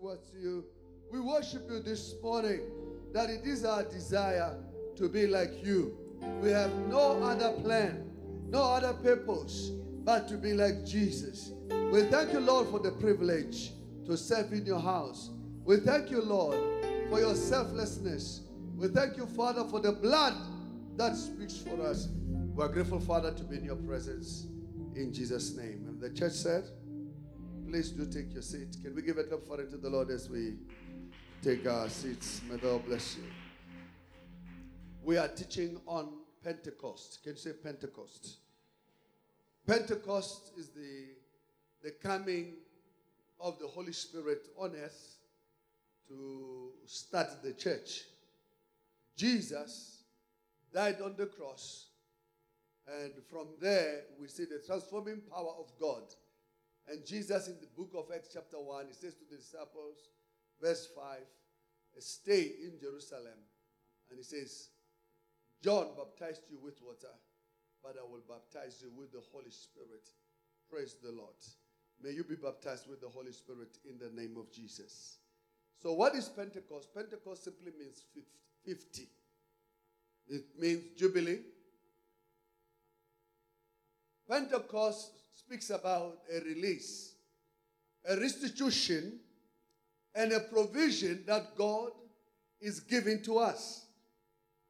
towards you. We worship you this morning that it is our desire to be like you. We have no other plan, no other purpose but to be like Jesus. We thank you, Lord, for the privilege to serve in your house. We thank you, Lord, for your selflessness. We thank you, Father, for the blood that speaks for us. We're grateful, Father, to be in your presence in Jesus' name. And the church said, Please do take your seat. Can we give it up for it to the Lord as we take our seats? May the Lord bless you. We are teaching on Pentecost. Can you say Pentecost? Pentecost is the, the coming of the Holy Spirit on earth to start the church. Jesus died on the cross, and from there we see the transforming power of God. And Jesus, in the book of Acts, chapter 1, he says to the disciples, verse 5, stay in Jerusalem. And he says, John baptized you with water, but I will baptize you with the Holy Spirit. Praise the Lord. May you be baptized with the Holy Spirit in the name of Jesus. So, what is Pentecost? Pentecost simply means 50. It means Jubilee. Pentecost speaks about a release, a restitution, and a provision that God is giving to us.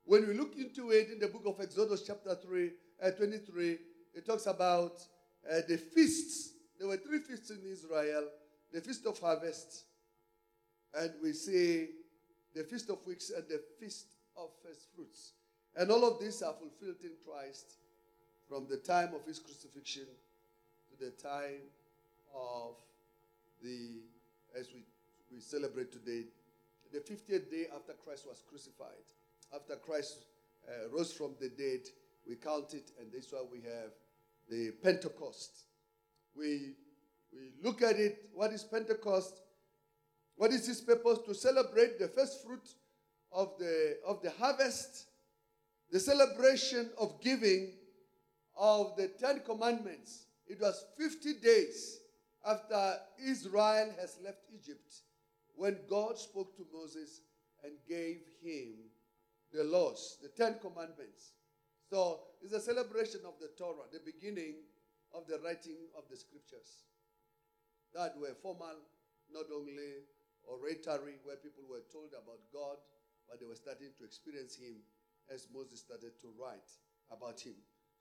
When we look into it in the book of Exodus, chapter 3, uh, 23, it talks about uh, the feasts. There were three feasts in Israel the Feast of Harvest, and we see the Feast of Weeks and the Feast of First Fruits. And all of these are fulfilled in Christ from the time of his crucifixion to the time of the, as we, we celebrate today, the 50th day after Christ was crucified. After Christ uh, rose from the dead, we count it, and this is why we have the Pentecost. We, we look at it. What is Pentecost? What is its purpose? To celebrate the first fruit of the, of the harvest, the celebration of giving of the Ten Commandments. It was 50 days after Israel has left Egypt when God spoke to Moses and gave him the laws, the Ten Commandments. So it's a celebration of the Torah, the beginning of the writing of the scriptures that were formal, not only oratory, where people were told about God, but they were starting to experience Him as Moses started to write about Him.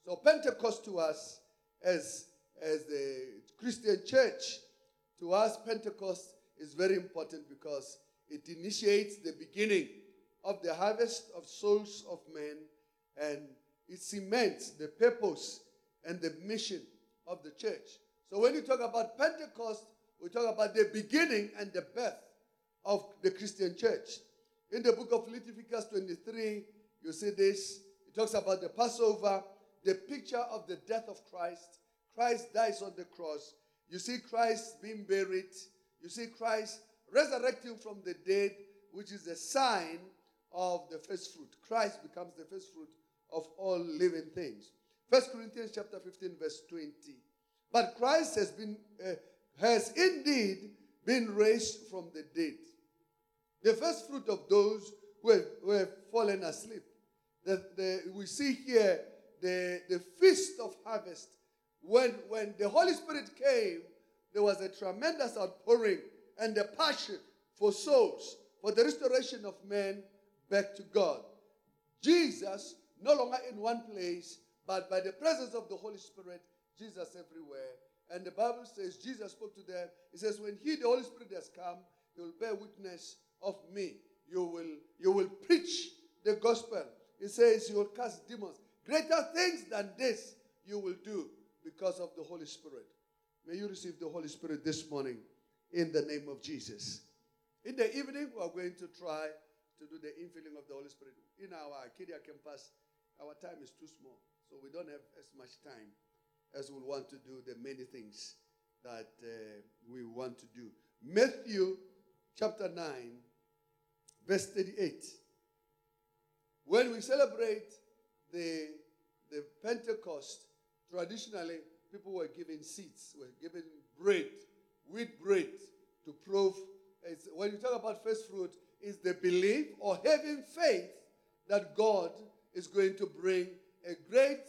So Pentecost to us, as, as the Christian church, to us, Pentecost is very important because it initiates the beginning of the harvest of souls of men and it cements the purpose and the mission of the church. So when you talk about Pentecost, we talk about the beginning and the birth of the Christian church. In the book of Leviticus 23, you see this. It talks about the Passover, the picture of the death of Christ. Christ dies on the cross. You see Christ being buried. You see Christ resurrecting from the dead, which is a sign of the first fruit. Christ becomes the first fruit of all living things. First Corinthians chapter 15, verse 20. But Christ has been uh, has indeed been raised from the dead. The first fruit of those who have, who have fallen asleep. The, the, we see here the, the feast of harvest. When, when the Holy Spirit came, there was a tremendous outpouring and a passion for souls, for the restoration of men back to God. Jesus, no longer in one place, but by the presence of the Holy Spirit, Jesus everywhere. And the Bible says, Jesus spoke to them. He says, When He, the Holy Spirit, has come, He will bear witness of me. You will, you will preach the gospel. He says, You will cast demons. Greater things than this you will do because of the Holy Spirit. May you receive the Holy Spirit this morning in the name of Jesus. In the evening, we are going to try to do the infilling of the Holy Spirit. In our Arcadia campus, our time is too small, so we don't have as much time as we want to do the many things that uh, we want to do. Matthew chapter 9, verse 38. When we celebrate the, the Pentecost, traditionally people were given seeds, were given bread, wheat bread, to prove It's, when you talk about first fruit, is the belief or having faith that God is going to bring a great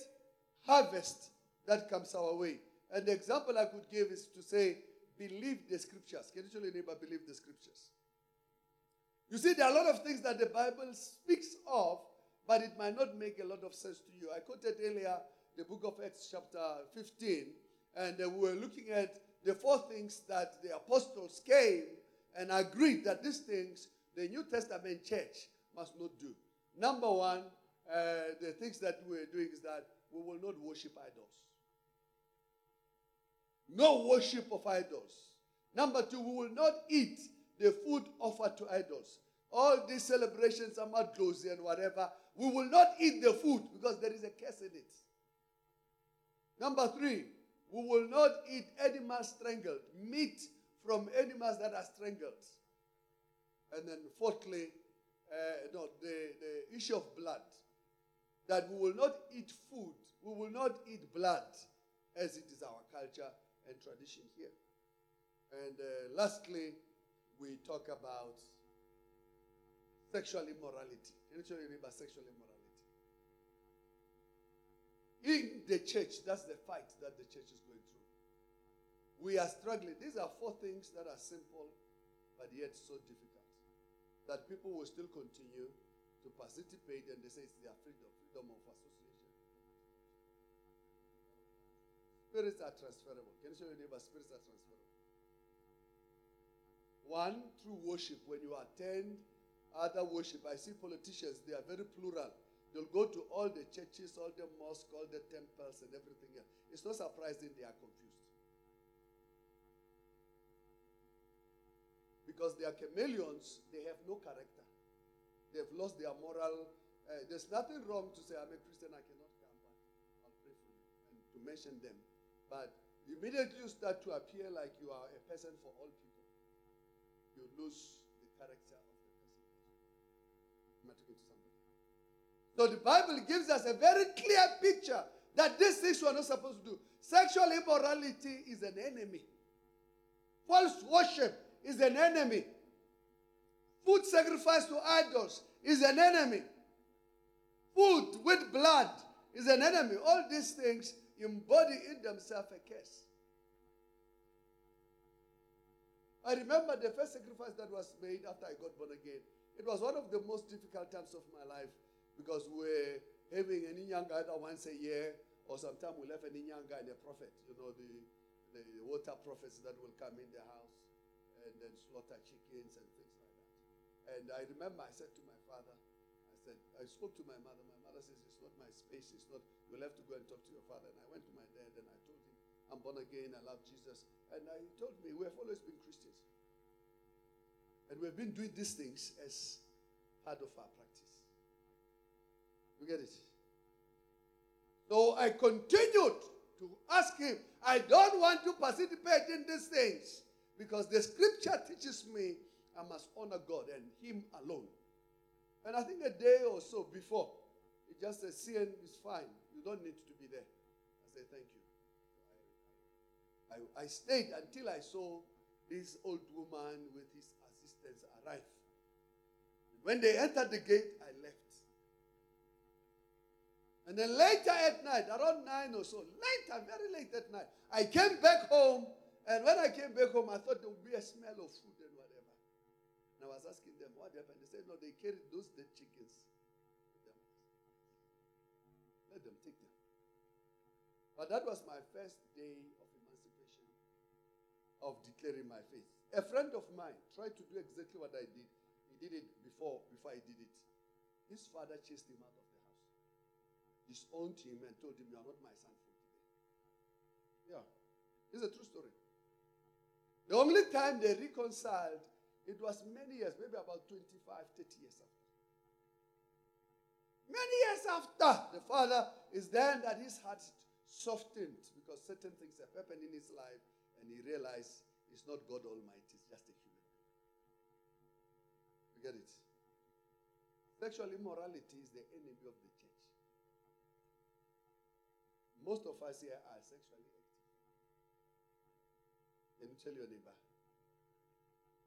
harvest that comes our way. And the example I could give is to say, believe the scriptures. Can you tell your neighbor, believe the scriptures? You see, there are a lot of things that the Bible speaks of, but it might not make a lot of sense to you. I quoted earlier the book of Acts, chapter 15, and uh, we were looking at the four things that the apostles came and agreed that these things the New Testament church must not do. Number one, uh, the things that we're doing is that we will not worship idols. No worship of idols. Number two, we will not eat the food offered to idols. All these celebrations, amadlozi and whatever, we will not eat the food because there is a curse in it. Number three, we will not eat animals strangled, meat from animals that are strangled. And then fourthly, uh, no, the, the issue of blood. That we will not eat food, we will not eat blood, as it is our culture and tradition here. And uh, lastly, we talk about sexual immorality. Can you about sexual immorality? In the church, that's the fight that the church is going through. We are struggling. These are four things that are simple, but yet so difficult that people will still continue to participate and they say it's their freedom, freedom of association. Spirits are transferable. Can you show your neighbor spirits are transferable? One, through worship. When you attend other worship, I see politicians, they are very plural. They'll go to all the churches, all the mosques, all the temples, and everything else. It's not surprising they are confused. because they are chameleons, they have no character. They've lost their moral. Uh, there's nothing wrong to say, I'm a Christian, I cannot come, but I'll pray for you, and to mention them. But immediately you start to appear like you are a person for all people, you lose the character of the person. Am I talking to somebody? So the Bible gives us a very clear picture that these things we are not supposed to do. Sexual immorality is an enemy. False worship is an enemy. Food sacrificed to idols is an enemy. Food with blood is an enemy. All these things embody in themselves a curse. I remember the first sacrifice that was made after I got born again. It was one of the most difficult times of my life because we're having an Inyanga either once a year or sometimes we'll have an Inyanga and a prophet, you know, the, the water prophets that will come in the house and then slaughter chickens and things like that. And I remember I said to my father, I said, I spoke to my mother. My mother says, It's not my space. It's not, you'll have to go and talk to your father. And I went to my dad and I told him, I'm born again. I love Jesus. And he told me, We have always been Christians. And we've been doing these things as part of our practice. You get it? So I continued to ask him, I don't want to participate in these things. Because the scripture teaches me I must honor God and Him alone. And I think a day or so before, it just said, CN is fine. You don't need to be there. I said, Thank you. I, I stayed until I saw this old woman with his assistants arrive. When they entered the gate, I left. And then later at night, around nine or so, later, very late at night, I came back home and when I came back home, I thought there would be a smell of food and whatever. And I was asking them what happened. They said, no, they carried those dead chickens. Let them take them. But that was my first day of emancipation, of declaring my faith. A friend of mine tried to do exactly what I did. He did it before, before I did it. His father chased him out of disowned him, and told him, You are not my son from today. Yeah. It's a true story. The only time they reconciled, it was many years, maybe about 25, 30 years after. Many years after, the father is then that his heart softened because certain things have happened in his life and he realized it's not God Almighty, it's just a human. You get it? Sexual immorality is the enemy of the. Most of us here are sexually active. Let me tell your neighbor?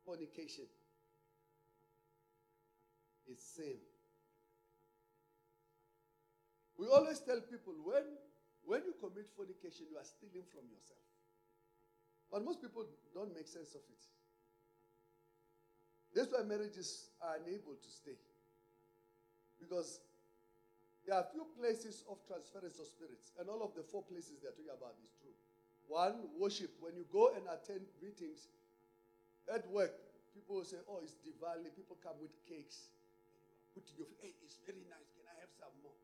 fornication is sin. We always tell people when, when you commit fornication, you are stealing from yourself. But most people don't make sense of it. That's why marriages are unable to stay. Because there are a few places of transference of spirits, and all of the four places they're talking about is true. One, worship. When you go and attend meetings at work, people will say, Oh, it's Diwali. People come with cakes. Put in your hey, it's very nice. Can I have some more?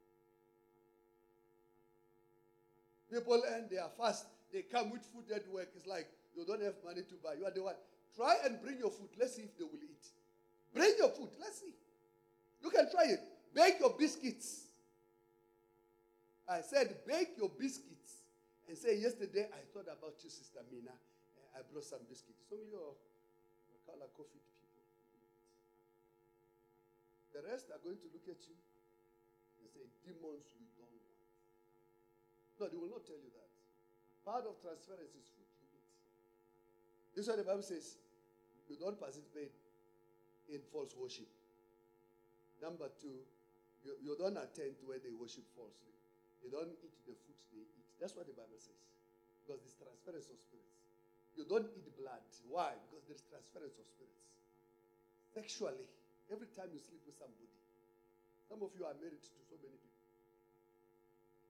People and they are fast. They come with food at work. It's like you don't have money to buy. You are the one. Try and bring your food. Let's see if they will eat. Bring your food. Let's see. You can try it. Bake your biscuits. I said, bake your biscuits. And say, yesterday I thought about you, Sister Mina. Eh, I brought some biscuits. It's only your, your color coffee people. The rest are going to look at you and say, demons we don't want. No, they will not tell you that. Part of transference is food you eat. This is what the Bible says. You don't participate in false worship. Number two, you, you don't attend where they worship falsely. They don't eat the food they eat. That's what the Bible says. Because there's transference of spirits. You don't eat blood. Why? Because there's transference of spirits. Sexually, every time you sleep with somebody, some of you are married to so many people.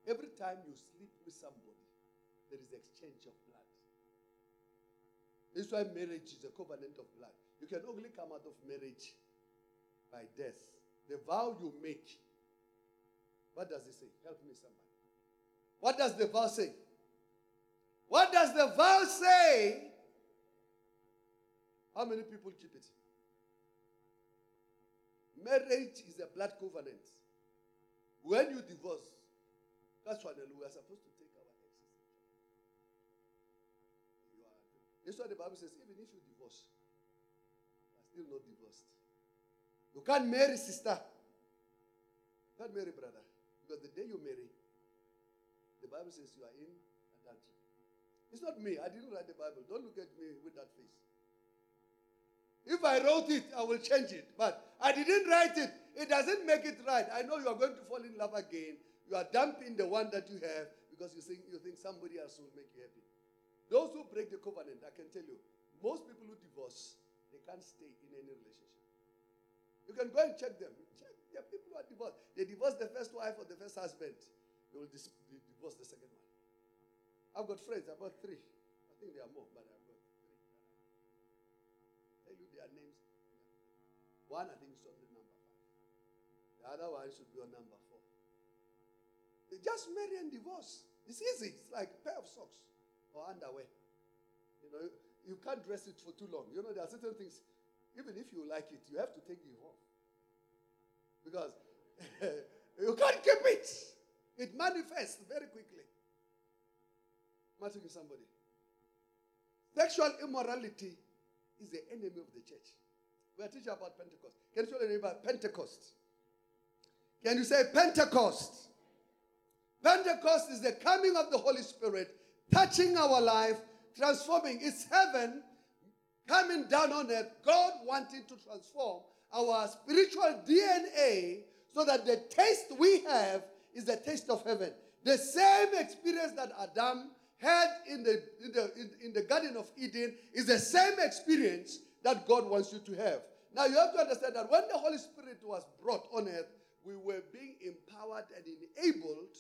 Every time you sleep with somebody, there is exchange of blood. This is why marriage is a covenant of blood. You can only come out of marriage by death. The vow you make. What does it say? Help me, somebody. What does the vow say? What does the vow say? How many people keep it? Marriage is a blood covenant. When you divorce, that's why we are supposed to take our exes. That's why the Bible says, even if you divorce, you are still not divorced. You can't marry sister. You can't marry brother. Because the day you marry, the Bible says you are in adultery. It's not me. I didn't write the Bible. Don't look at me with that face. If I wrote it, I will change it. But I didn't write it. It doesn't make it right. I know you are going to fall in love again. You are dumping the one that you have because you think, you think somebody else will make you happy. Those who break the covenant, I can tell you, most people who divorce, they can't stay in any relationship. You can go and check them. Check. There are people who are divorced. They divorce the first wife or the first husband. They will dis- divorce the second one. I've got friends, got three. I think there are more, but I've got three. Tell you their names. One, I think, is on the number five. The other one should be on number four. They just marry and divorce. It's easy. It's like a pair of socks or underwear. You know, you can't dress it for too long. You know, there are certain things, even if you like it, you have to take it off. Because you can't keep it. It manifests very quickly. To somebody? Sexual immorality is the enemy of the church. We are teaching about Pentecost. Can you tell me about Pentecost? Can you say Pentecost? Pentecost is the coming of the Holy Spirit, touching our life, transforming. It's heaven coming down on earth, God wanting to transform our spiritual DNA so that the taste we have is the taste of heaven. The same experience that Adam had in the, in the, in, in the Garden of Eden is the same experience that God wants you to have. Now you have to understand that when the Holy Spirit was brought on earth, we were being empowered and enabled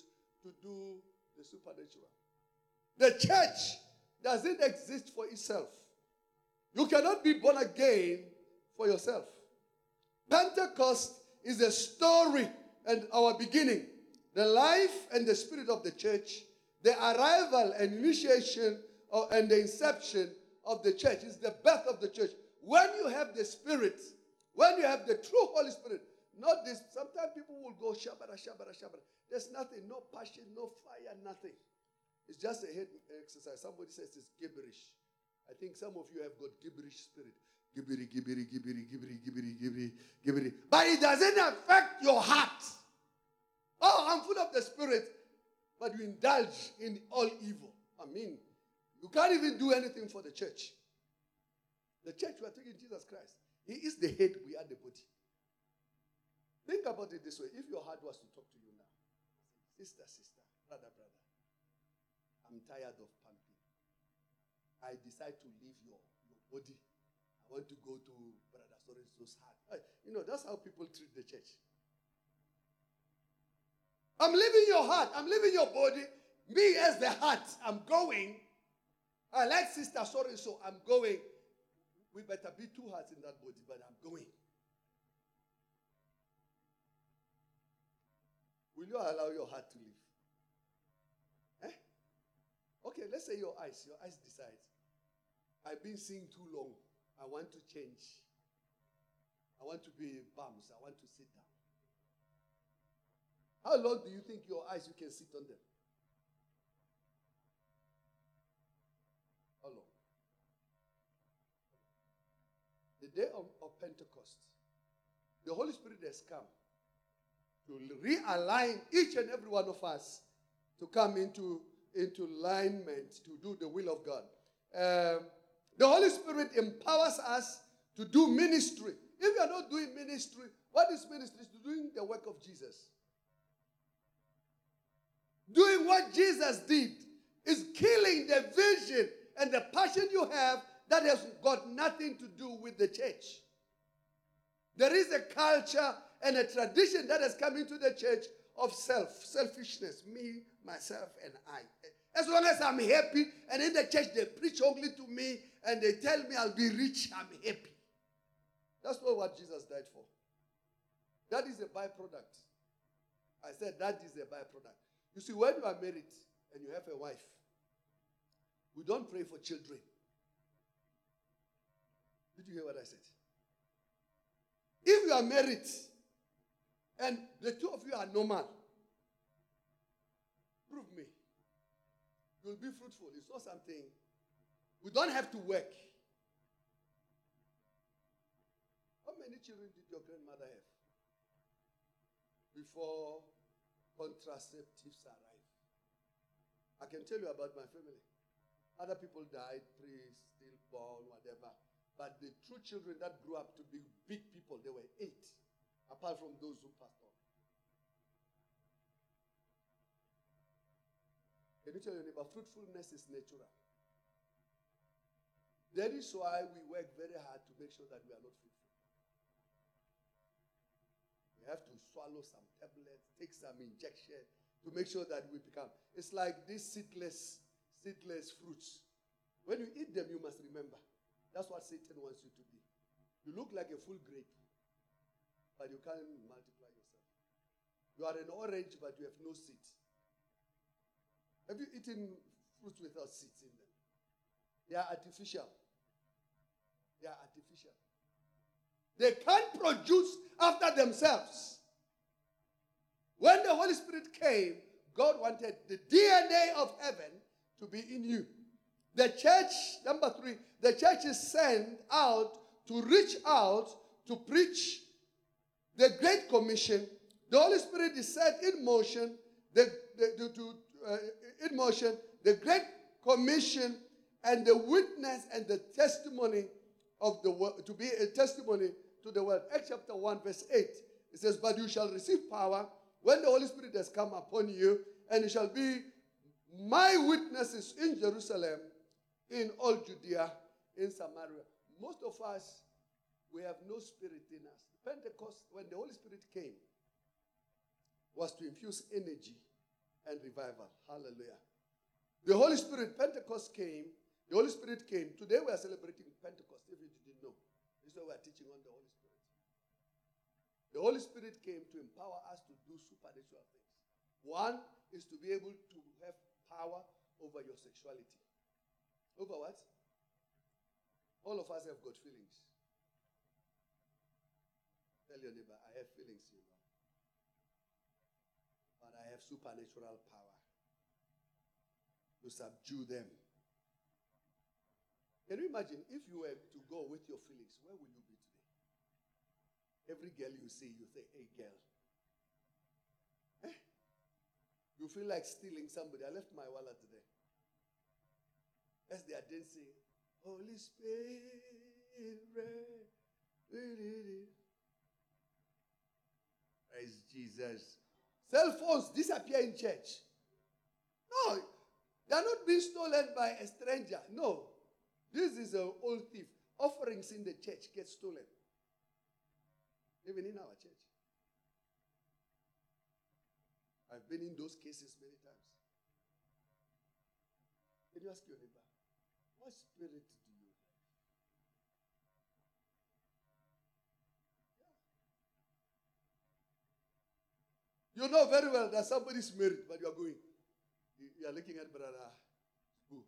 to do the supernatural. The church doesn't exist for itself. You cannot be born again for yourself. Pentecost is a story and our beginning. The life and the spirit of the church, the arrival and initiation of, and the inception of the church is the birth of the church. When you have the spirit, when you have the true Holy Spirit, not this. Sometimes people will go shabara, shabara, shabara. There's nothing, no passion, no fire, nothing. It's just a head exercise. Somebody says it's gibberish. I think some of you have got gibberish spirit. Gibberi, gibberi, gibberi, gibberi, gibberi, gibberi, gibberi. But it doesn't affect your heart. Oh, I'm full of the spirit. But you indulge in all evil. I mean, you can't even do anything for the church. The church we are taking Jesus Christ. He is the head, we are the body. Think about it this way. If your heart was to talk to you now, sister, sister, brother, brother, I'm tired of pumping. I decide to leave your, your body. Want to go to Brother heart. You know, that's how people treat the church. I'm leaving your heart. I'm leaving your body. Me as the heart. I'm going. I like Sister Sorry, so I'm going. We better be two hearts in that body, but I'm going. Will you allow your heart to live? Eh? Okay, let's say your eyes. Your eyes decide. I've been seeing too long. I want to change. I want to be bums. I want to sit down. How long do you think your eyes you can sit on them? How long? The day of, of Pentecost, the Holy Spirit has come to realign each and every one of us to come into, into alignment to do the will of God. Um, the Holy Spirit empowers us to do ministry. If you are not doing ministry, what is ministry? It's doing the work of Jesus. Doing what Jesus did is killing the vision and the passion you have that has got nothing to do with the church. There is a culture and a tradition that has come into the church of self, selfishness, me, myself, and I. As long as I'm happy, and in the church they preach only to me and they tell me I'll be rich, I'm happy. That's not what Jesus died for. That is a byproduct. I said that is a byproduct. You see, when you are married and you have a wife, we don't pray for children. Did you hear what I said? If you are married and the two of you are normal, You'll be fruitful. It's not something. We don't have to work. How many children did your grandmother have before contraceptives arrived? I can tell you about my family. Other people died, pre, stillborn, whatever. But the true children that grew up to be big people, they were eight, apart from those who passed on. Can you tell your neighbor, fruitfulness is natural. That is why we work very hard to make sure that we are not fruitful. We have to swallow some tablets, take some injection to make sure that we become. It's like these seedless, seedless fruits. When you eat them, you must remember that's what Satan wants you to be. You look like a full grape, but you can't multiply yourself. You are an orange, but you have no seeds. Have you eaten fruits without seeds in them? They are artificial. They are artificial. They can't produce after themselves. When the Holy Spirit came, God wanted the DNA of heaven to be in you. The church, number three, the church is sent out to reach out to preach the Great Commission. The Holy Spirit is set in motion, the, the, to, uh, in motion, the Great Commission and the witness and the testimony of the world, to be a testimony to the world. Acts chapter 1, verse 8. It says, But you shall receive power when the Holy Spirit has come upon you, and you shall be my witnesses in Jerusalem in all Judea, in Samaria. Most of us, we have no spirit in us. Pentecost, when the Holy Spirit came, was to infuse energy and revival. Hallelujah. The Holy Spirit, Pentecost came, the Holy Spirit came. Today we are celebrating Pentecost, if you didn't know. This is why we are teaching on the Holy Spirit. The Holy Spirit came to empower us to do supernatural things. One is to be able to have power over your sexuality. Over what? All of us have got feelings. Tell your neighbor, I have feelings, you know. I have supernatural power to subdue them. Can you imagine if you were to go with your feelings, where will you be today? Every girl you see, you say, hey, girl. Eh? You feel like stealing somebody. I left my wallet there as they are dancing, Holy Spirit, Praise Jesus. Cell phones disappear in church. No, they are not being stolen by a stranger. No. This is an old thief. Offerings in the church get stolen. Even in our church. I've been in those cases many times. Can you ask your neighbor, what spirit do you know very well that somebody's married, but you are going. You are looking at brother Boo.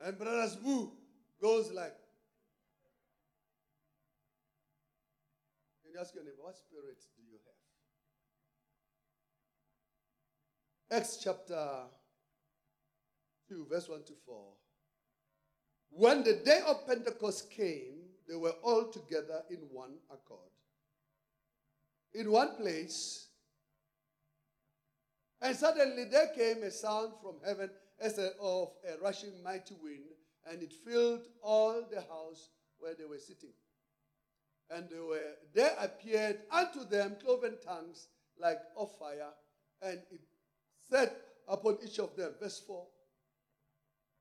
And brother Boo goes like, Can you ask your neighbor, what spirit do you have? Acts chapter 2, verse 1 to 4. When the day of Pentecost came, they were all together in one accord. In one place, and suddenly there came a sound from heaven as of a rushing mighty wind, and it filled all the house where they were sitting. And they were, there appeared unto them cloven tongues like of fire, and it set upon each of them. Verse 4.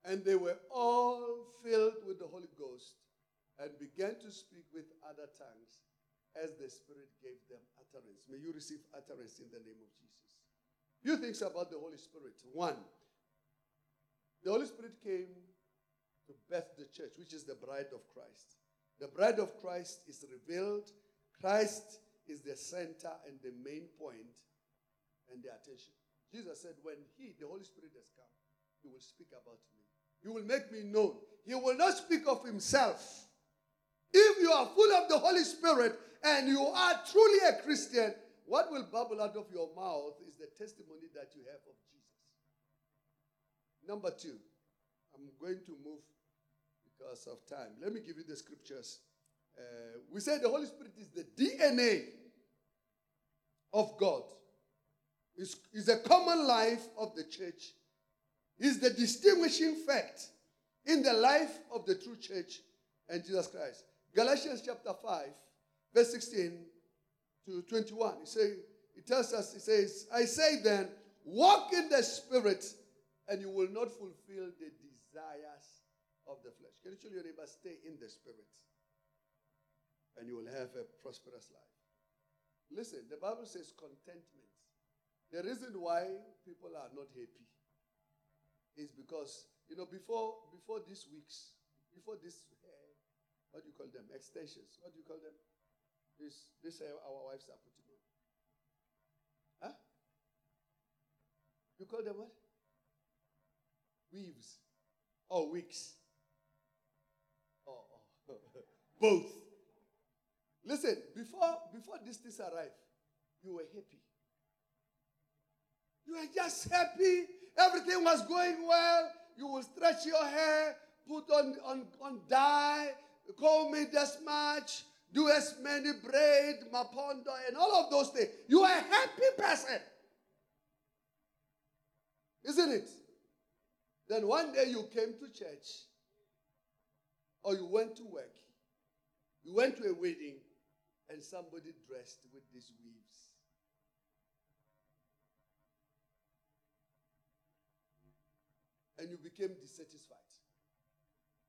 And they were all filled with the Holy Ghost and began to speak with other tongues as the Spirit gave them utterance. May you receive utterance in the name of Jesus. Few things about the Holy Spirit. One, the Holy Spirit came to birth the church, which is the bride of Christ. The bride of Christ is revealed. Christ is the center and the main point and the attention. Jesus said, When He, the Holy Spirit, has come, He will speak about me. He will make me known. He will not speak of Himself. If you are full of the Holy Spirit and you are truly a Christian, what will bubble out of your mouth is the testimony that you have of Jesus. Number two, I'm going to move because of time. Let me give you the scriptures. Uh, we say the Holy Spirit is the DNA of God. It's, it's a common life of the church. it's the distinguishing fact in the life of the true church and Jesus Christ. Galatians chapter 5, verse 16 to 21. He say, he tells us, he says, I say then, walk in the spirit, and you will not fulfill the desires of the flesh. Can you tell your neighbor, stay in the spirit, and you will have a prosperous life. Listen, the Bible says contentment. The reason why people are not happy is because, you know, before before these weeks, before this, what do you call them? Extensions. What do you call them? This, this our wives are putting on. Huh? You call them what? Weaves. Or wigs. Oh, oh. both. Listen, before before these things arrived, you were happy. You were just happy. Everything was going well. You will stretch your hair, put on, on, on dye, comb me as much, do as many braid, mapondo, and all of those things. You are a happy person. Isn't it? Then one day you came to church, or you went to work, you went to a wedding, and somebody dressed with these weaves. And you became dissatisfied.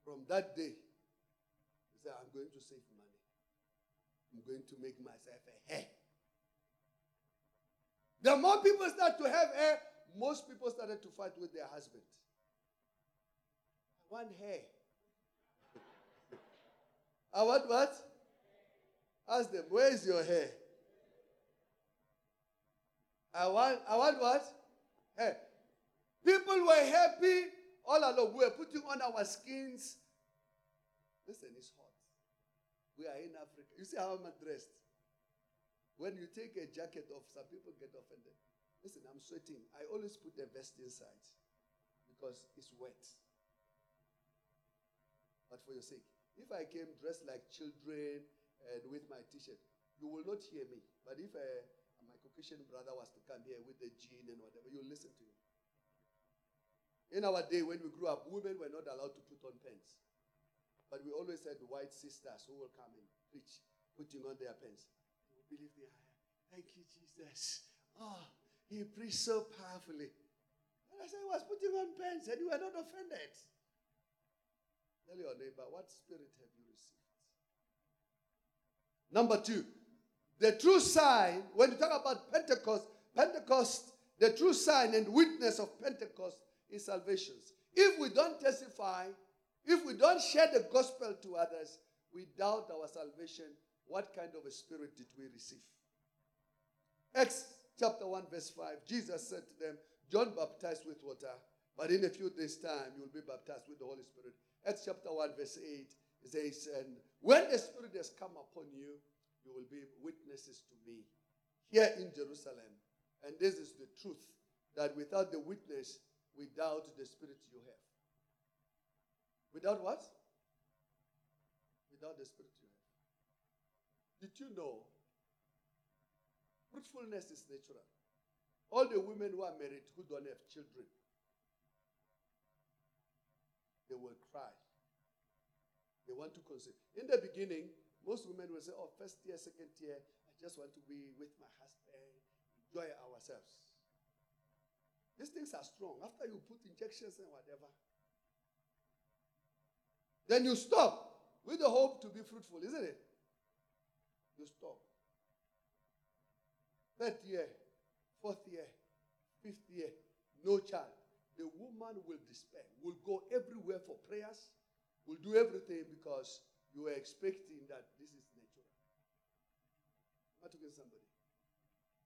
From that day, going to save money. I'm going to make myself a hair. The more people start to have hair, most people started to fight with their husband. I want hair. I want what? Ask them, where is your hair? I want, I want what? Hair. People were happy all along. We were putting on our skins. Listen, it's hot. We are in Africa. You see how I'm dressed? When you take a jacket off, some people get offended. Listen, I'm sweating. I always put a vest inside because it's wet. But for your sake, if I came dressed like children and with my t-shirt, you will not hear me. But if a, my Caucasian brother was to come here with the jean and whatever, you'll listen to him. In our day, when we grew up, women were not allowed to put on pants. But we always had white sisters who will come and preach, putting on their pants. You believe me? Thank you, Jesus. Oh, he preached so powerfully. And I said, he was putting on pants and you were not offended. Tell your neighbor, what spirit have you received? Number two, the true sign, when you talk about Pentecost, Pentecost, the true sign and witness of Pentecost is salvation. If we don't testify, if we don't share the gospel to others, we doubt our salvation. What kind of a spirit did we receive? Acts chapter 1, verse 5, Jesus said to them, John baptized with water, but in a few days' time you will be baptized with the Holy Spirit. Acts chapter 1, verse 8 says, And when the Spirit has come upon you, you will be witnesses to me here in Jerusalem. And this is the truth that without the witness, without the Spirit you have. Without what? Without the Spirit. Did you know? Fruitfulness is natural. All the women who are married who don't have children, they will cry. They want to conceive. In the beginning, most women will say, Oh, first year, second year, I just want to be with my husband, enjoy ourselves. These things are strong. After you put injections and whatever, then you stop with the hope to be fruitful, isn't it? You stop. Third year, fourth year, fifth year, no child the woman will despair, will go everywhere for prayers, will do everything because you are expecting that this is natural. I'm talking to somebody.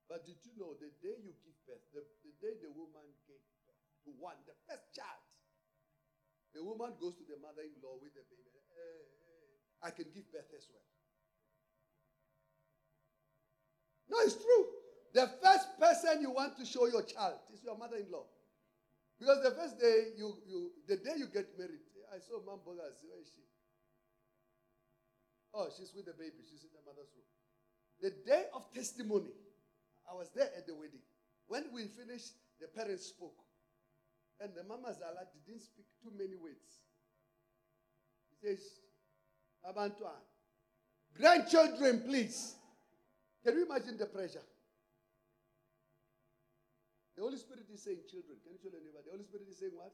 But did you know the day you give birth, the, the day the woman gave birth to one, the first child, the woman goes to the mother in law with the baby. Hey, eh, eh, hey, I can give birth as well. No, it's true. The first person you want to show your child is your mother in law. Because the first day you, you the day you get married, I saw Mom Bogas. Where is she? Oh, she's with the baby. She's in the mother's room. The day of testimony, I was there at the wedding. When we finished, the parents spoke. And the Mama Zala didn't speak too many words. He says, Abantuan, grandchildren, please. Can you imagine the pressure? The Holy Spirit is saying, children. Can you tell anybody? The Holy Spirit is saying what?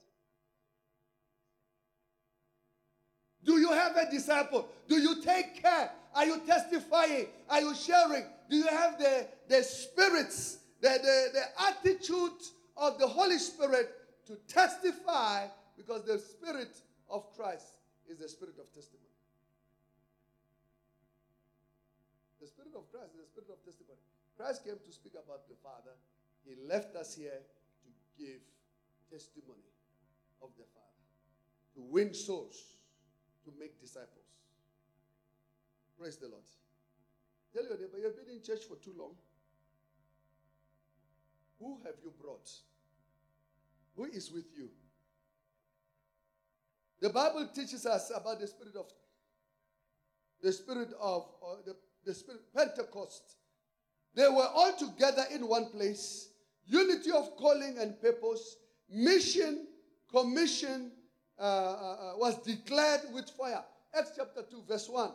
Do you have a disciple? Do you take care? Are you testifying? Are you sharing? Do you have the, the spirits, the, the, the attitude of the Holy Spirit to testify? Because the Spirit of Christ is the Spirit of testimony. The Spirit of Christ is the Spirit of testimony. Christ came to speak about the Father. He left us here to give testimony of the Father, to win souls, to make disciples. Praise the Lord. Tell your neighbor, you've been in church for too long. Who have you brought? Who is with you? The Bible teaches us about the spirit of the spirit of the, the spirit Pentecost. They were all together in one place unity of calling and purpose, mission, commission uh, uh, uh, was declared with fire. Acts chapter 2, verse 1.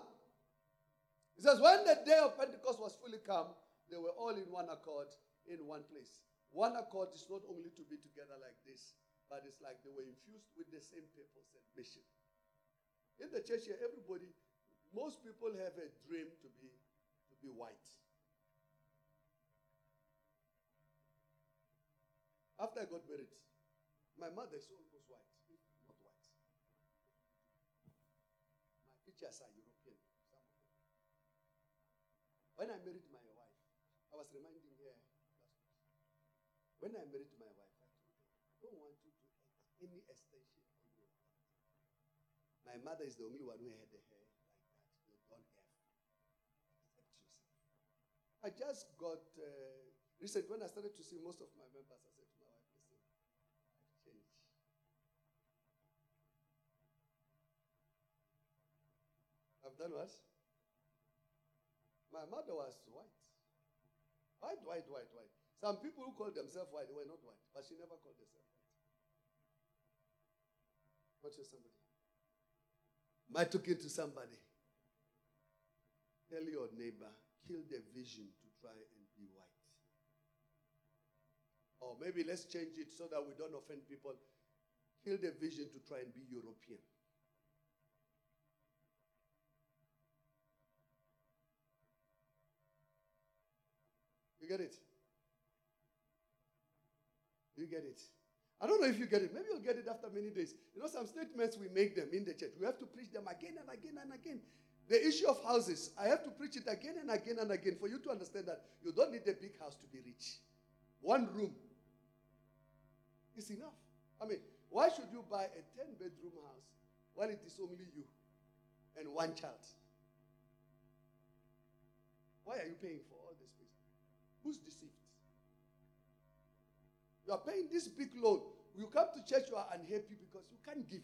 It says, When the day of Pentecost was fully come, they were all in one accord in one place. One accord is not only to be together like this, but it's like they were infused with the same purpose and mission. In the church here, everybody, most people have a dream to be to be white. After I got married, my mother is almost white, not white. My features are European, some of them. When I married my wife, I was week. When I married my wife, I told her, I don't want you to any extension on your head. My mother is the only one who had the hair like that. You don't have. Accept yourself. I just got, uh, recently when I started to see most of my members, I said, That was? My mother was white. White, white, white, white. Some people who call themselves white, were not white, but she never called herself white. What to somebody? Am talking to somebody? Tell your neighbor, kill the vision to try and be white. Or maybe let's change it so that we don't offend people. Kill the vision to try and be European. You get it? You get it? I don't know if you get it. Maybe you'll get it after many days. You know, some statements we make them in the church. We have to preach them again and again and again. The issue of houses, I have to preach it again and again and again for you to understand that you don't need a big house to be rich. One room is enough. I mean, why should you buy a 10 bedroom house when it is only you and one child? Why are you paying for all this space? Who's deceived? You are paying this big loan. You come to church, you are unhappy because you can't give.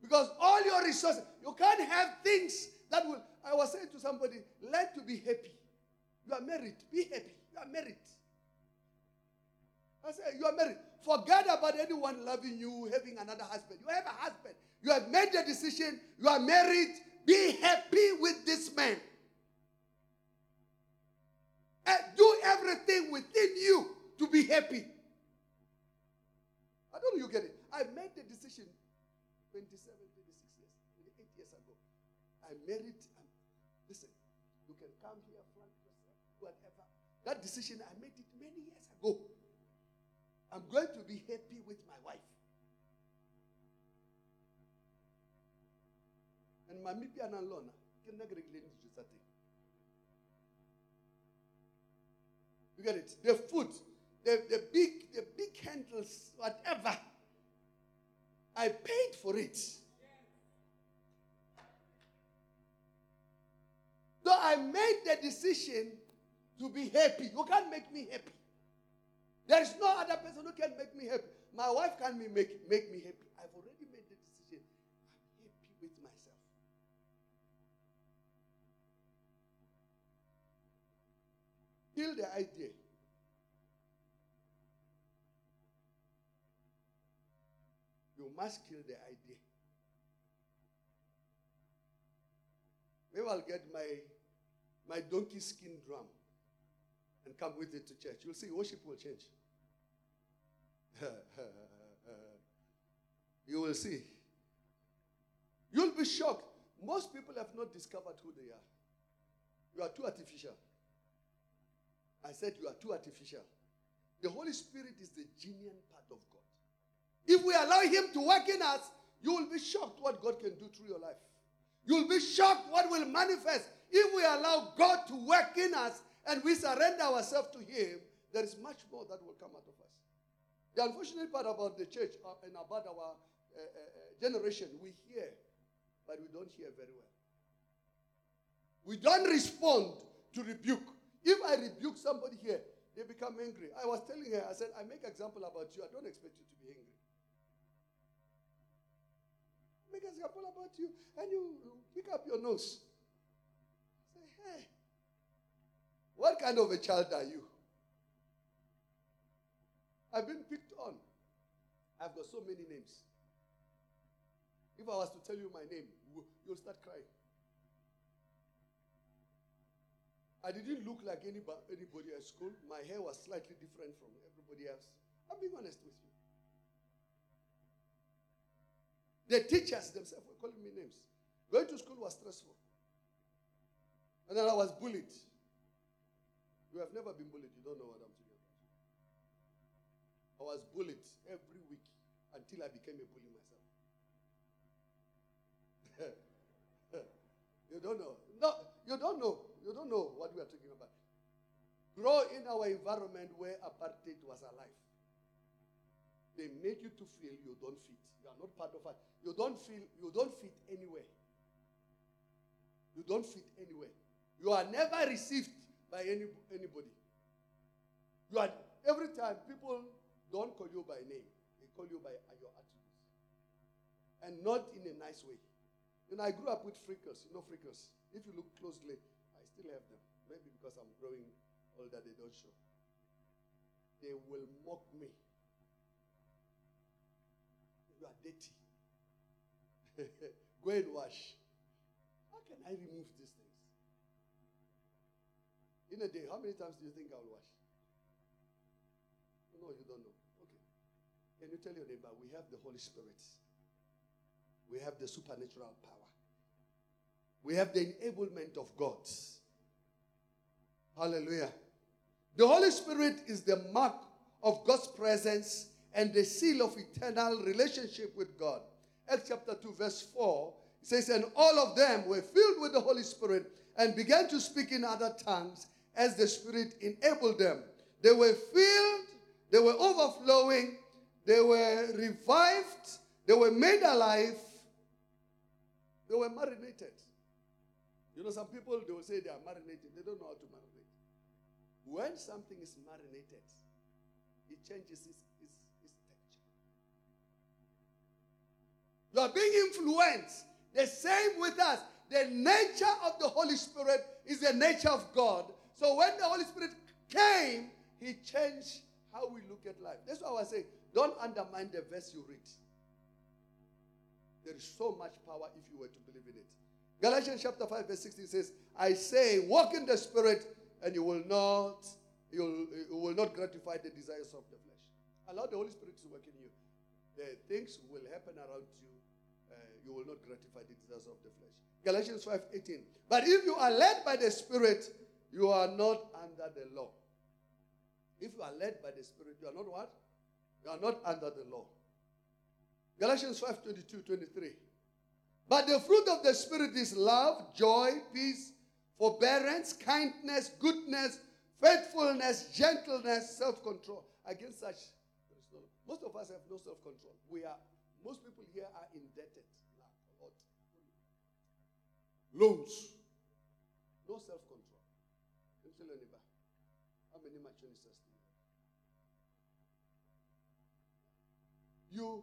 Because all your resources, you can't have things that will. I was saying to somebody, learn to be happy. You are married, be happy. You are married. I said, You are married. Forget about anyone loving you, having another husband. You have a husband. You have made the decision. You are married. Be happy with this man. And do everything within you to be happy. I don't know you get it. I made the decision 27, 26 years, 28 years ago. I married. Um, listen, you can come here, yourself, whatever. That decision, I made it many years ago. I'm going to be happy with my wife. And my mipi analona, can to something. You get it? The food, the, the big, the big handles, whatever. I paid for it. So I made the decision to be happy. You can't make me happy. There is no other person who can make me happy. My wife can't make, make me happy. I've already made the decision. I'm happy with myself. Kill the idea. Must kill the idea. Maybe I'll get my, my donkey skin drum and come with it to church. You'll see, worship will change. you will see. You'll be shocked. Most people have not discovered who they are. You are too artificial. I said you are too artificial. The Holy Spirit is the genuine part of God. If we allow Him to work in us, you will be shocked what God can do through your life. You will be shocked what will manifest. If we allow God to work in us and we surrender ourselves to Him, there is much more that will come out of us. The unfortunate part about the church uh, and about our uh, uh, uh, generation, we hear, but we don't hear very well. We don't respond to rebuke. If I rebuke somebody here, they become angry. I was telling her, I said, I make example about you. I don't expect you to be angry a example about you, and you pick up your nose. Say, hey, what kind of a child are you? I've been picked on. I've got so many names. If I was to tell you my name, you'll start crying. I didn't look like anybody, anybody at school. My hair was slightly different from everybody else. I'm being honest with you. The teachers themselves were calling me names. Going to school was stressful. And then I was bullied. You have never been bullied. You don't know what I'm talking about. I was bullied every week until I became a bully myself. you don't know. No, you don't know. You don't know what we are talking about. Grow in our environment where apartheid was alive. They make you to feel you don't fit. You are not part of it. You don't feel you don't fit anywhere. You don't fit anywhere. You are never received by any, anybody. You are every time people don't call you by name, they call you by your attributes. And not in a nice way. You know, I grew up with freckles, you know freckles. If you look closely, I still have them. Maybe because I'm growing older, they don't show. They will mock me are dirty. Go and wash. How can I remove these things? In a day, how many times do you think I'll wash? No, you don't know. Okay. Can you tell your neighbor, we have the Holy Spirit, we have the supernatural power, we have the enablement of God. Hallelujah. The Holy Spirit is the mark of God's presence and the seal of eternal relationship with God. Acts chapter 2, verse 4 says, And all of them were filled with the Holy Spirit and began to speak in other tongues as the Spirit enabled them. They were filled, they were overflowing, they were revived, they were made alive, they were marinated. You know, some people they will say they are marinated, they don't know how to marinate. When something is marinated, it changes its, You are being influenced. The same with us. The nature of the Holy Spirit is the nature of God. So when the Holy Spirit came, He changed how we look at life. That's why I was saying, don't undermine the verse you read. There is so much power if you were to believe in it. Galatians chapter 5, verse 16 says, I say, walk in the Spirit, and you will not you will not gratify the desires of the flesh. Allow the Holy Spirit to work in you. The things will happen around you. You will not gratify the desires of the flesh. Galatians 5:18. But if you are led by the Spirit, you are not under the law. If you are led by the Spirit, you are not what? You are not under the law. Galatians 5 22 23. But the fruit of the Spirit is love, joy, peace, forbearance, kindness, goodness, faithfulness, gentleness, self control. Against such. Most of us have no self control. We are, most people here are indebted. Loans. No self control. Tell your neighbor, how many machonists do you You,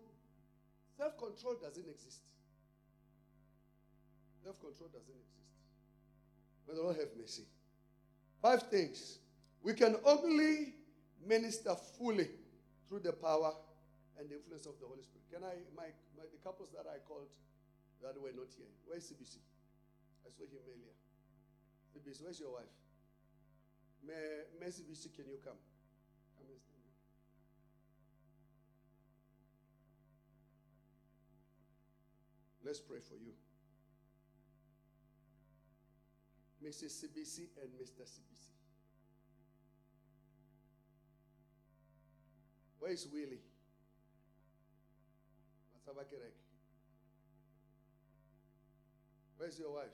self control doesn't exist. Self control doesn't exist. May the Lord have mercy. Five things. We can only minister fully through the power and the influence of the Holy Spirit. Can I, my, my the couples that I called that were not here, where's CBC? I saw him earlier. CBC, where's your wife? May, may CBC, can you come? Come and stand. Let's pray for you. Mrs. CBC and Mr. CBC. Where is Willie? Masabakirek. Where's your wife?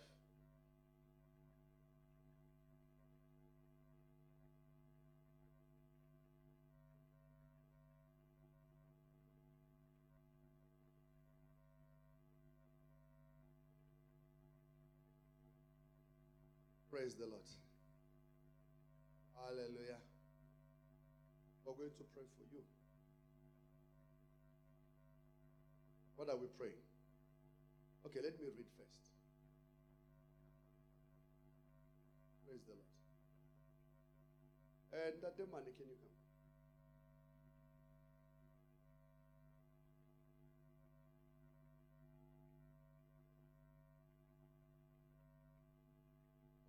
Praise the Lord. Hallelujah. We're going to pray for you. What are we praying? Okay, let me read first. And that the money, can you come?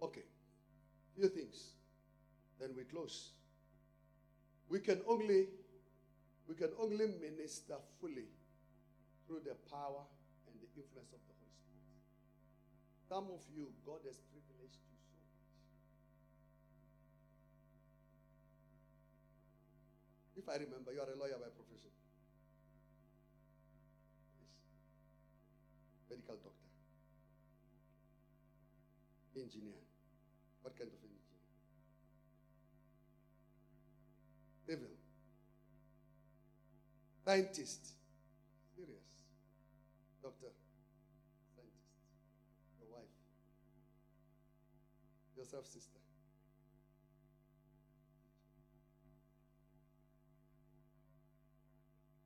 Okay. Few things. Then we close. We can only we can only minister fully through the power and the influence of the Holy Spirit. Some of you, God has privileged you so much. If I remember, you are a lawyer by profession. Yes. Medical doctor. Engineer. What kind of engineer? Evil. Scientist. Serious. Doctor. Scientist. Your wife. Yourself, sister.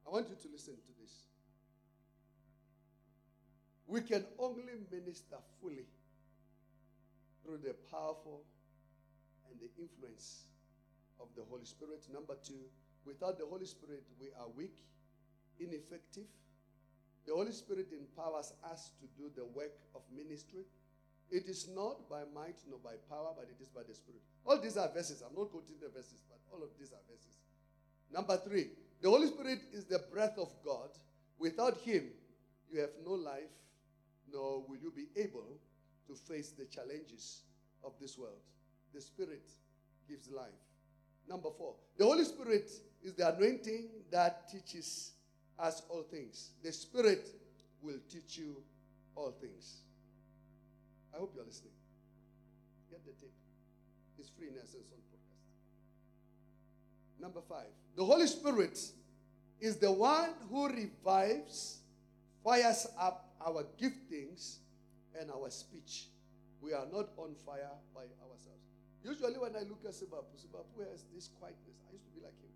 I want you to listen to this. We can only minister fully through the powerful and the influence of the Holy Spirit. Number two, without the Holy Spirit, we are weak, ineffective, The Holy Spirit empowers us to do the work of ministry. It is not by might nor by power, but it is by the Spirit. All these are verses. I'm not quoting the verses, but all of these are verses. Number three, the Holy Spirit is the breath of God. Without Him, you have no life, nor will you be able to face the challenges of this world. The Spirit gives life. Number four, the Holy Spirit is the anointing that teaches us all things. The Spirit will teach you all things. I hope you're listening. Get the tape. It's free in Essence on. Number five, the Holy Spirit is the one who revives, fires up our giftings and our speech. We are not on fire by ourselves. Usually, when I look at Sibapu, Sibapu has this quietness. I used to be like him.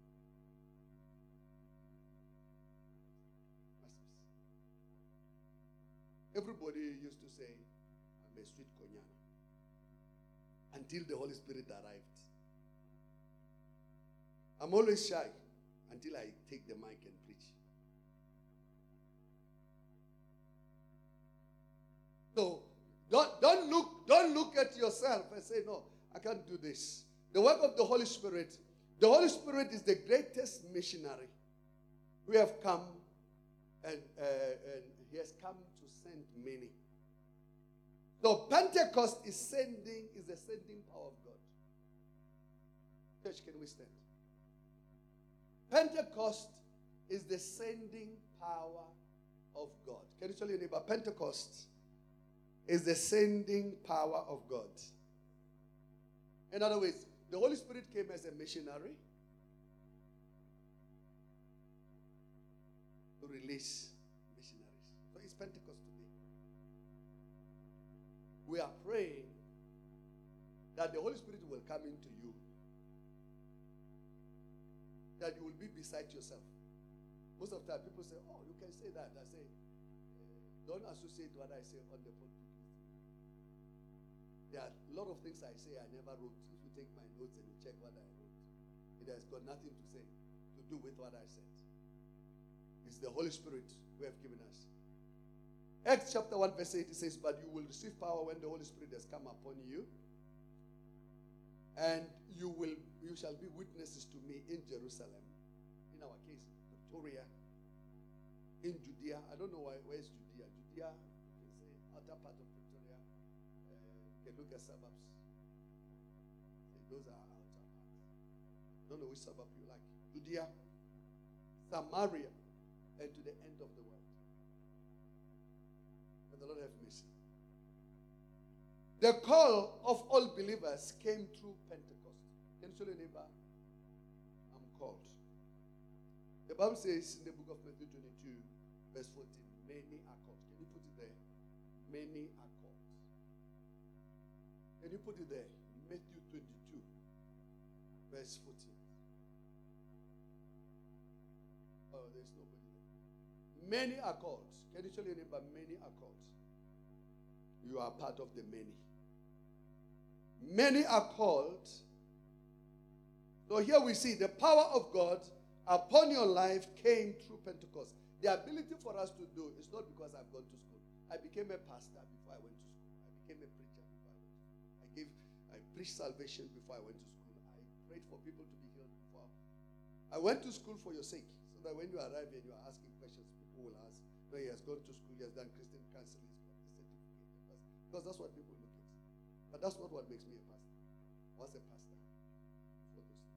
Everybody used to say, I'm a sweet konyana. Until the Holy Spirit arrived. I'm always shy until I take the mic and preach. So don't, don't look, don't look at yourself and say, no, I can't do this. The work of the Holy Spirit, the Holy Spirit is the greatest missionary. We have come and, uh, and he has come to send many. So Pentecost is sending, is the sending power of God. Church, can we stand? Pentecost is the sending power of God. Can you tell your neighbor? Pentecost is the sending power of God. In other words, the Holy Spirit came as a missionary to release missionaries. So it's Pentecost today. We are praying that the Holy Spirit will come into you, that you will be beside yourself. Most of the time, people say, Oh, you can say that. I say, eh, Don't associate what I say on the pulpit. There are a lot of things I say I never wrote. If you take my notes and you check what I wrote, it has got nothing to say to do with what I said. It's the Holy Spirit who have given us. Acts chapter 1, verse 8, it says, But you will receive power when the Holy Spirit has come upon you. And you will you shall be witnesses to me in Jerusalem, in our case, Victoria, in Judea. I don't know why where's Judea. Judea, can say outer part of Victoria. Uh, look at suburbs. Those are outer parts. Don't know which suburb you like. Judea, Samaria, and to the end of the world. May the Lord have mercy. The call of all believers came through Pentecost. Can you show your neighbor? I'm called. The Bible says in the book of Matthew 22, verse 14, many are called. Can you put it there? Many are called. can you put it there? Matthew 22, verse 14. Oh, there's nobody there. Many are called. Can you tell your neighbor? Many are called. You are part of the many. Many are called. So here we see the power of God upon your life came through Pentecost. The ability for us to do is not because I've gone to school. I became a pastor before I went to school. I became a preacher before I went to school. I preached salvation before I went to school. I prayed for people to be healed before. I went to school for your sake, so that when you arrive and you are asking questions, people will ask, no, he has gone to school, he has done Christian counseling. Because that's what people. But that's not what makes me a pastor. I was a pastor for those things.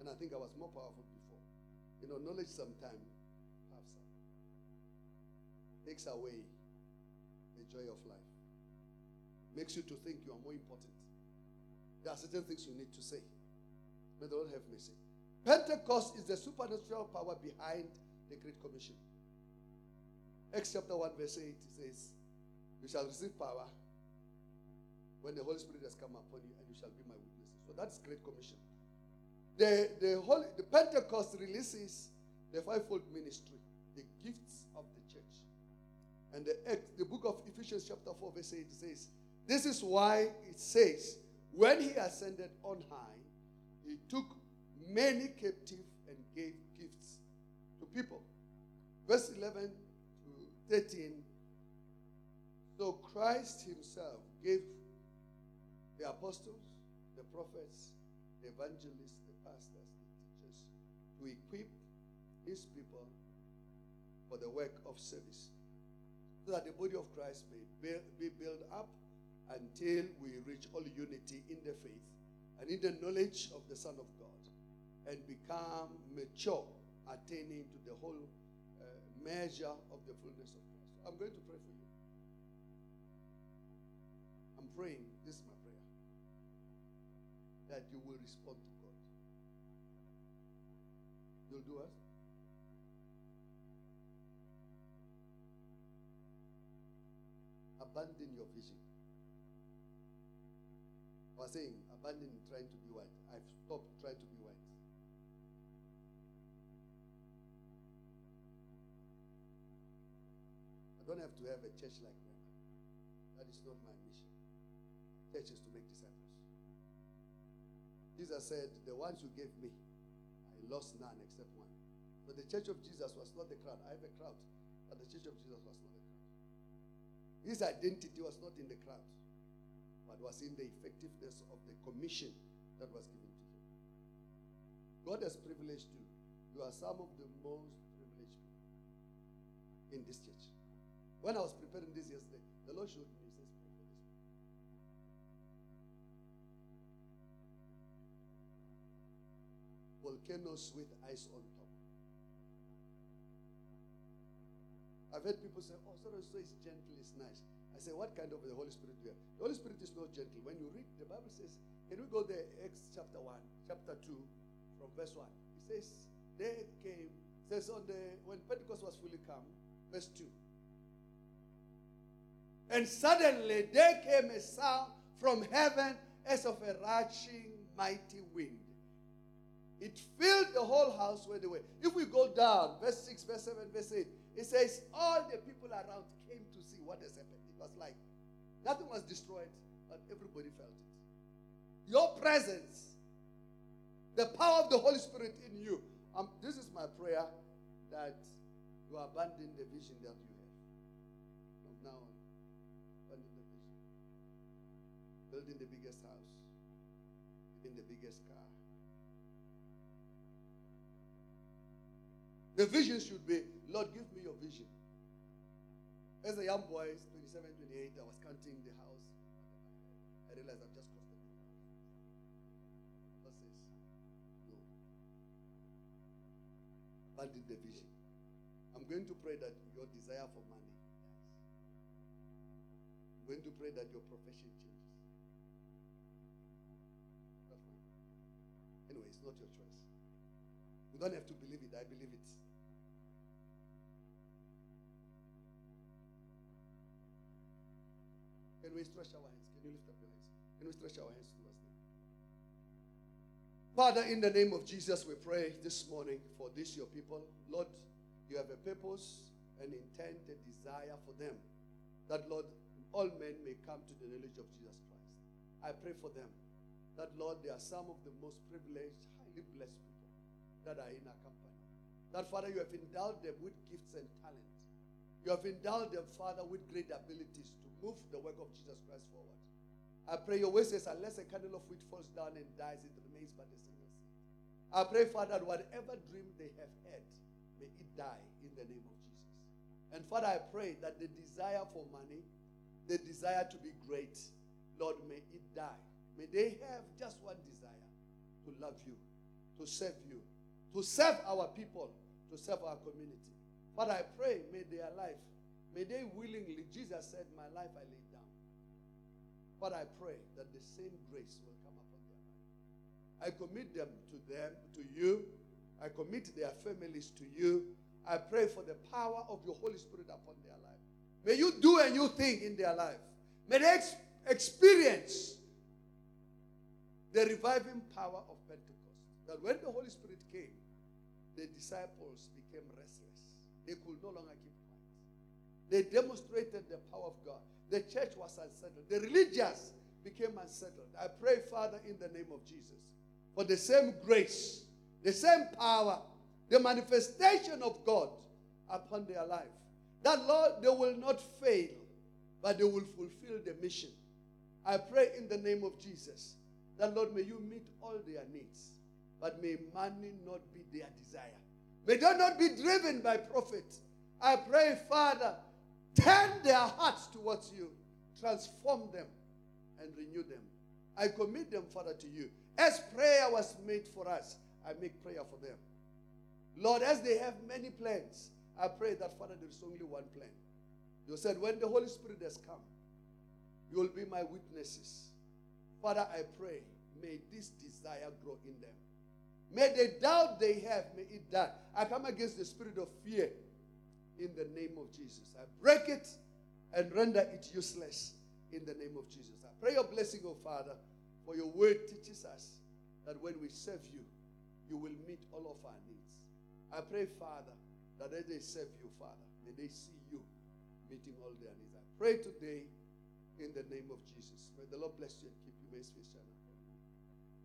And I think I was more powerful before. You know, knowledge sometimes takes away the joy of life, makes you to think you are more important. There are certain things you need to say. May the Lord have mercy. Pentecost is the supernatural power behind the Great Commission. Acts chapter 1, verse 8, says, You shall receive power when the Holy Spirit has come upon you, and you shall be my witnesses. So that's Great Commission. The, the, Holy, the Pentecost releases the fivefold ministry, the gifts of the church. And the, the book of Ephesians, chapter 4, verse 8 says, This is why it says, when he ascended on high, he took many captive and gave gifts to people. Verse 11 to 13. So Christ himself gave the apostles, the prophets, the evangelists, the pastors, the teachers to equip his people for the work of service so that the body of Christ may be built up until we reach all unity in the faith and in the knowledge of the Son of God and become mature, attaining to the whole uh, measure of the fullness of Christ. I'm going to pray for you. I'm praying, this prayer, that you will respond to God. You'll do what? Abandon your vision. I was saying, abandon trying to be white. I've stopped trying to be white. I don't have to have a church like that. That is not my Jesus said, The ones you gave me, I lost none except one. But the church of Jesus was not the crowd. I have a crowd, but the church of Jesus was not the crowd. His identity was not in the crowd but was in the effectiveness of the commission that was given to him. God has privileged you. You are some of the most privileged people in this church. When I was preparing this yesterday, the Lord showed me, Volcanoes with ice on top. I've heard people say, oh, so, so it's gentle, it's nice. I say, what kind of the Holy Spirit do you have? The Holy Spirit is not gentle. When you read, the Bible says, can we go there, Acts chapter 1, chapter 2, from verse 1. It says, they came, says on the, when Pentecost was fully come, verse 2. And suddenly there came a sound from heaven as of a rushing mighty wind. It filled the whole house where they were. If we go down, verse 6, verse 7, verse 8, it says, All the people around came to see what has happened It was like. Nothing was destroyed, but everybody felt it. Your presence, the power of the Holy Spirit in you. Um, this is my prayer that you abandon the vision that you have. From now on, abandon the vision. Building the biggest house, in the biggest car. The vision should be, Lord, give me your vision. As a young boy, 27, 28, I was counting the house. I realized I've just crossed the big God says, no. Abandon the vision. I'm going to pray that your desire for money. I'm going to pray that your profession changes. Anyway, it's not your choice. You don't have to believe it. I believe it. We stretch our hands? Can you lift up your hands? Can we stretch our hands towards them? Father, in the name of Jesus, we pray this morning for this, your people. Lord, you have a purpose, an intent, a desire for them. That, Lord, all men may come to the knowledge of Jesus Christ. I pray for them. That, Lord, they are some of the most privileged, highly blessed people that are in our company. That, Father, you have endowed them with gifts and talent. You have endowed them, Father, with great abilities to move the work of Jesus Christ forward. I pray your says, unless a candle of wheat falls down and dies, it remains but a single. I pray, Father, that whatever dream they have had, may it die in the name of Jesus. And Father, I pray that the desire for money, the desire to be great, Lord, may it die. May they have just one desire to love you, to serve you, to serve our people, to serve our community. Father, I pray, may their life May they willingly, Jesus said, My life I lay down. But I pray that the same grace will come upon their life. I commit them to them, to you. I commit their families to you. I pray for the power of your Holy Spirit upon their life. May you do a new thing in their life. May they ex- experience the reviving power of Pentecost. That when the Holy Spirit came, the disciples. They could no longer keep quiet. they demonstrated the power of God. The church was unsettled. The religious became unsettled. I pray, Father, in the name of Jesus, for the same grace, the same power, the manifestation of God upon their life. That, Lord, they will not fail, but they will fulfill the mission. I pray in the name of Jesus that, Lord, may you meet all their needs, but may money not be their desire. May they not be driven by profit. I pray, Father, turn their hearts towards you, transform them, and renew them. I commit them, Father, to you. As prayer was made for us, I make prayer for them. Lord, as they have many plans, I pray that, Father, there is only one plan. You said, when the Holy Spirit has come, you will be my witnesses. Father, I pray, may this desire grow in them. May the doubt they have, may it die. I come against the spirit of fear in the name of Jesus. I break it and render it useless in the name of Jesus. I pray your blessing, oh Father, for your word teaches us that when we serve you, you will meet all of our needs. I pray, Father, that as they serve you, Father, may they see you meeting all their needs. I pray today in the name of Jesus. May the Lord bless you and keep you.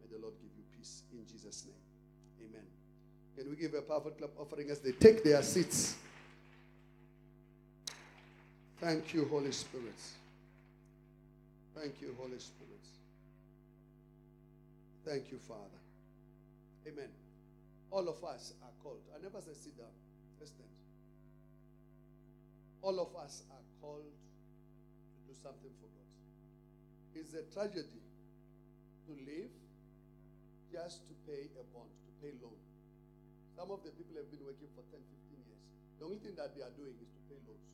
May the Lord give you peace in Jesus' name. Amen. Can we give a powerful clap offering as they take their seats? Thank you, Holy Spirit. Thank you, Holy Spirit. Thank you, Father. Amen. All of us are called. I never say sit down. Let's. All of us are called to do something for God. It's a tragedy to live just to pay a bond, pay loan. Some of the people have been working for 10, 15 years. The only thing that they are doing is to pay loans.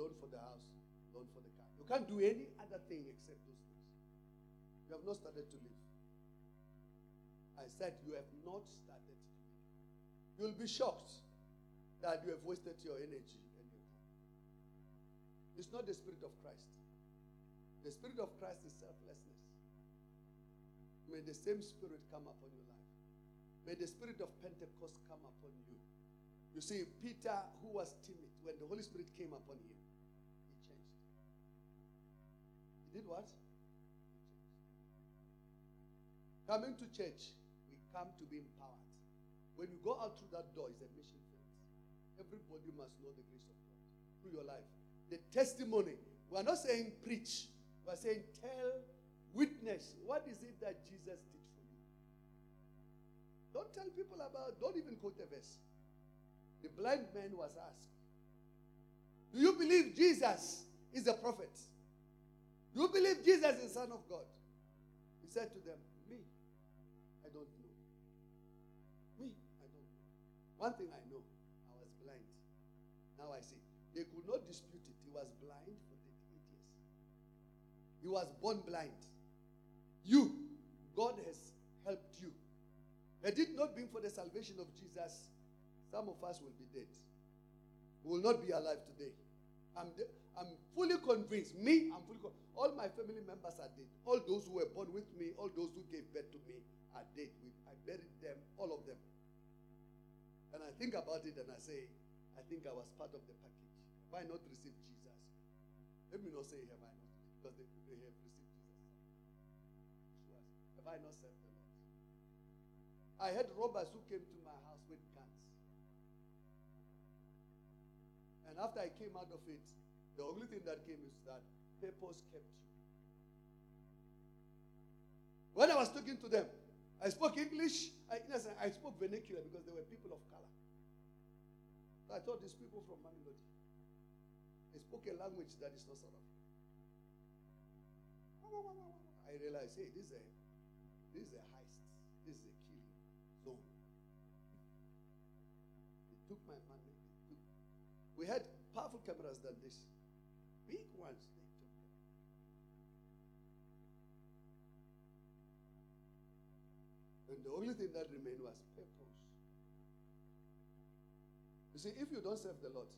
Loan for the house, loan for the car. You can't do any other thing except those things. You have not started to live. I said you have not started to live. You'll be shocked that you have wasted your energy and your time. It's not the Spirit of Christ. The Spirit of Christ is selflessness. May the same Spirit come upon your life. May the Spirit of Pentecost come upon you. You see, Peter, who was timid, when the Holy Spirit came upon him, he changed. He did what? Coming to church, we come to be empowered. When you go out through that door, it's a mission field. Everybody must know the grace of God through your life. The testimony. We are not saying preach. We are saying tell, witness. What is it that Jesus did? Don't tell people about, don't even quote a verse. The blind man was asked, Do you believe Jesus is a prophet? Do you believe Jesus is Son of God? He said to them, Me, I don't know. Me, I don't know. One thing I know, I was blind. Now I see. They could not dispute it. He was blind for 38 years. He was born blind. You, God has. Had it not been for the salvation of Jesus, some of us will be dead. We will not be alive today. I'm, de- I'm fully convinced. Me, I'm fully convinced. All my family members are dead. All those who were born with me, all those who gave birth to me are dead. We, I buried them, all of them. And I think about it and I say, I think I was part of the package. Have I not received Jesus? Let me not say, have I not? Because they, they have received Jesus. Have I not served? I had robbers who came to my house with guns. And after I came out of it, the only thing that came is that purpose kept you. When I was talking to them, I spoke English. I, I spoke vernacular because they were people of color. I thought these people from Mamelodi. They spoke a language that is not South African. I realized, hey, this is a this is a heist. This is a we had powerful cameras than this. Big ones. They took. And the only thing that remained was purpose. You see, if you don't serve the Lord,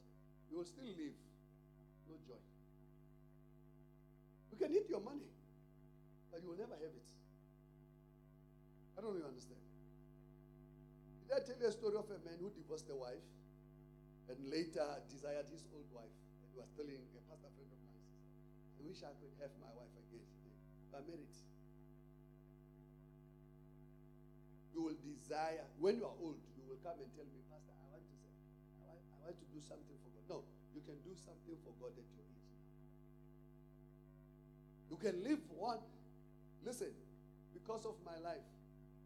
you will still live no joy. You can eat your money, but you will never have it. I don't really understand. Did I tell you a story of a man who divorced a wife and later desired his old wife? And was telling a pastor friend of mine, I wish I could have my wife again. Today. But married. You will desire, when you are old, you will come and tell me, Pastor, I want to say, I want, I want to do something for God. No, you can do something for God at your age. You can live one. Listen, because of my life,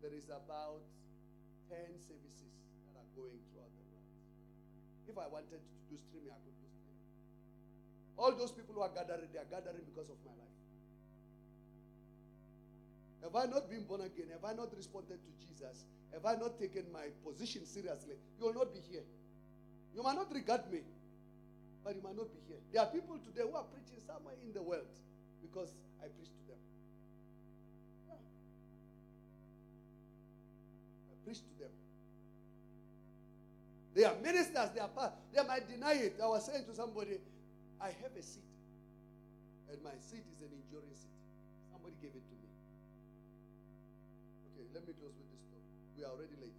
there is about 10 services that are going. If I wanted to do streaming, I could do streaming. All those people who are gathering, they are gathering because of my life. Have I not been born again? Have I not responded to Jesus? Have I not taken my position seriously? You will not be here. You might not regard me, but you might not be here. There are people today who are preaching somewhere in the world because I preach to them. Yeah. I preach to them. They are ministers, they are part. They might deny it. I was saying to somebody, I have a seat, and my seat is an enduring seat. Somebody gave it to me. Okay, let me close with this story. We are already late.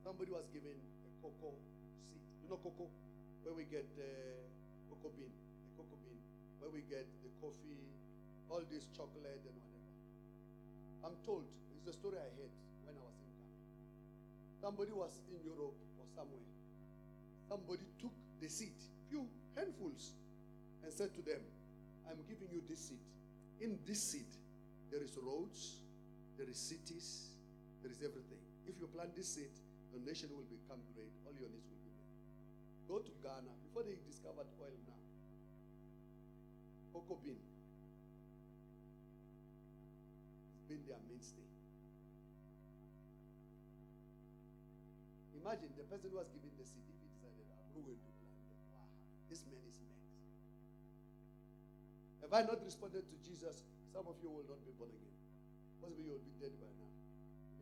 Somebody was given a cocoa seed. You know cocoa? Where we get uh, cocoa bean, The cocoa bean, where we get the coffee, all this chocolate and whatever. I'm told, it's a story I heard when I was in Ghana. Somebody was in Europe somewhere. Somebody took the seed, few handfuls, and said to them, I'm giving you this seed. In this seed, there is roads, there is cities, there is everything. If you plant this seed, your nation will become great. All your needs will be met. Go to Ghana before they discovered oil now. Cocoa bean. It's been their mainstay. Imagine the person who was given the seed, if he decided, I'm going to. Wow, this man is mad. Have I not responded to Jesus? Some of you will not be born again. Possibly you will be dead by now.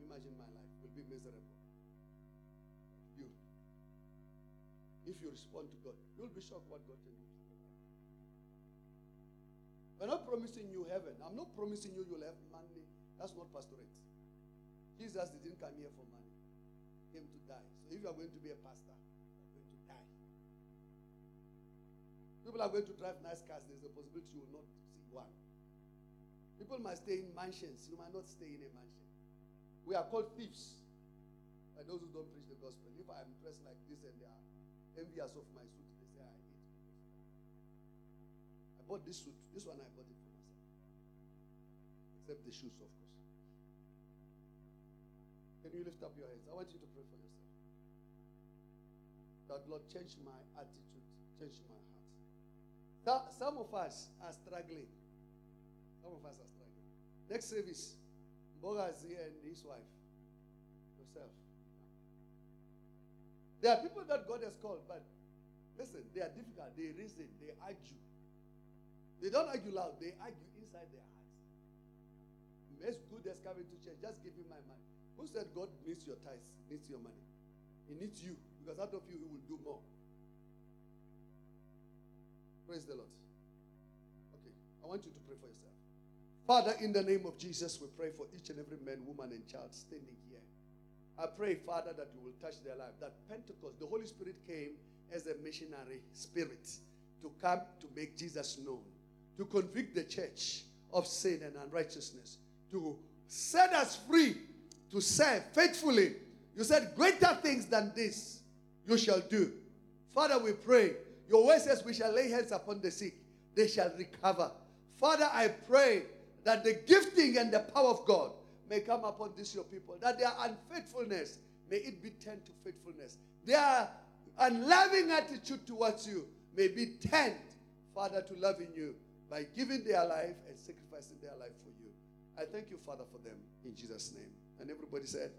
Imagine my life will be miserable. You. If you respond to God, you'll be shocked what God can do. We're not promising you heaven. I'm not promising you you'll have money. That's not pastorate. Jesus didn't come here for money. He came to die. So if you are going to be a pastor, you're going to die. People are going to drive nice cars. There's a possibility you will not see one. People might stay in mansions. You might not stay in a mansion. We are called thieves by those who don't preach the gospel. If I am dressed like this and they are envious of my suit, they say I eat. I bought this suit. This one I bought it for myself. Except the shoes, of. Can you lift up your hands? I want you to pray for yourself. That Lord change my attitude, change my heart. Some of us are struggling. Some of us are struggling. Next service, here and his wife, yourself. There are people that God has called, but listen, they are difficult. They reason, they argue. They don't argue loud, they argue inside their hearts. As good as coming to church, just give him my money. Who said God needs your tithes, needs your money? He needs you, because out of you, he will do more. Praise the Lord. Okay, I want you to pray for yourself. Father, in the name of Jesus, we pray for each and every man, woman, and child standing here. I pray, Father, that you will touch their life. That Pentecost, the Holy Spirit came as a missionary spirit to come to make Jesus known, to convict the church of sin and unrighteousness, to set us free to serve faithfully. You said, Greater things than this you shall do. Father, we pray. Your word says, We shall lay hands upon the sick, they shall recover. Father, I pray that the gifting and the power of God may come upon this your people, that their unfaithfulness may it be turned to faithfulness. Their unloving attitude towards you may be turned, Father, to loving you by giving their life and sacrificing their life for you. I thank you, Father, for them in Jesus' name. And everybody said,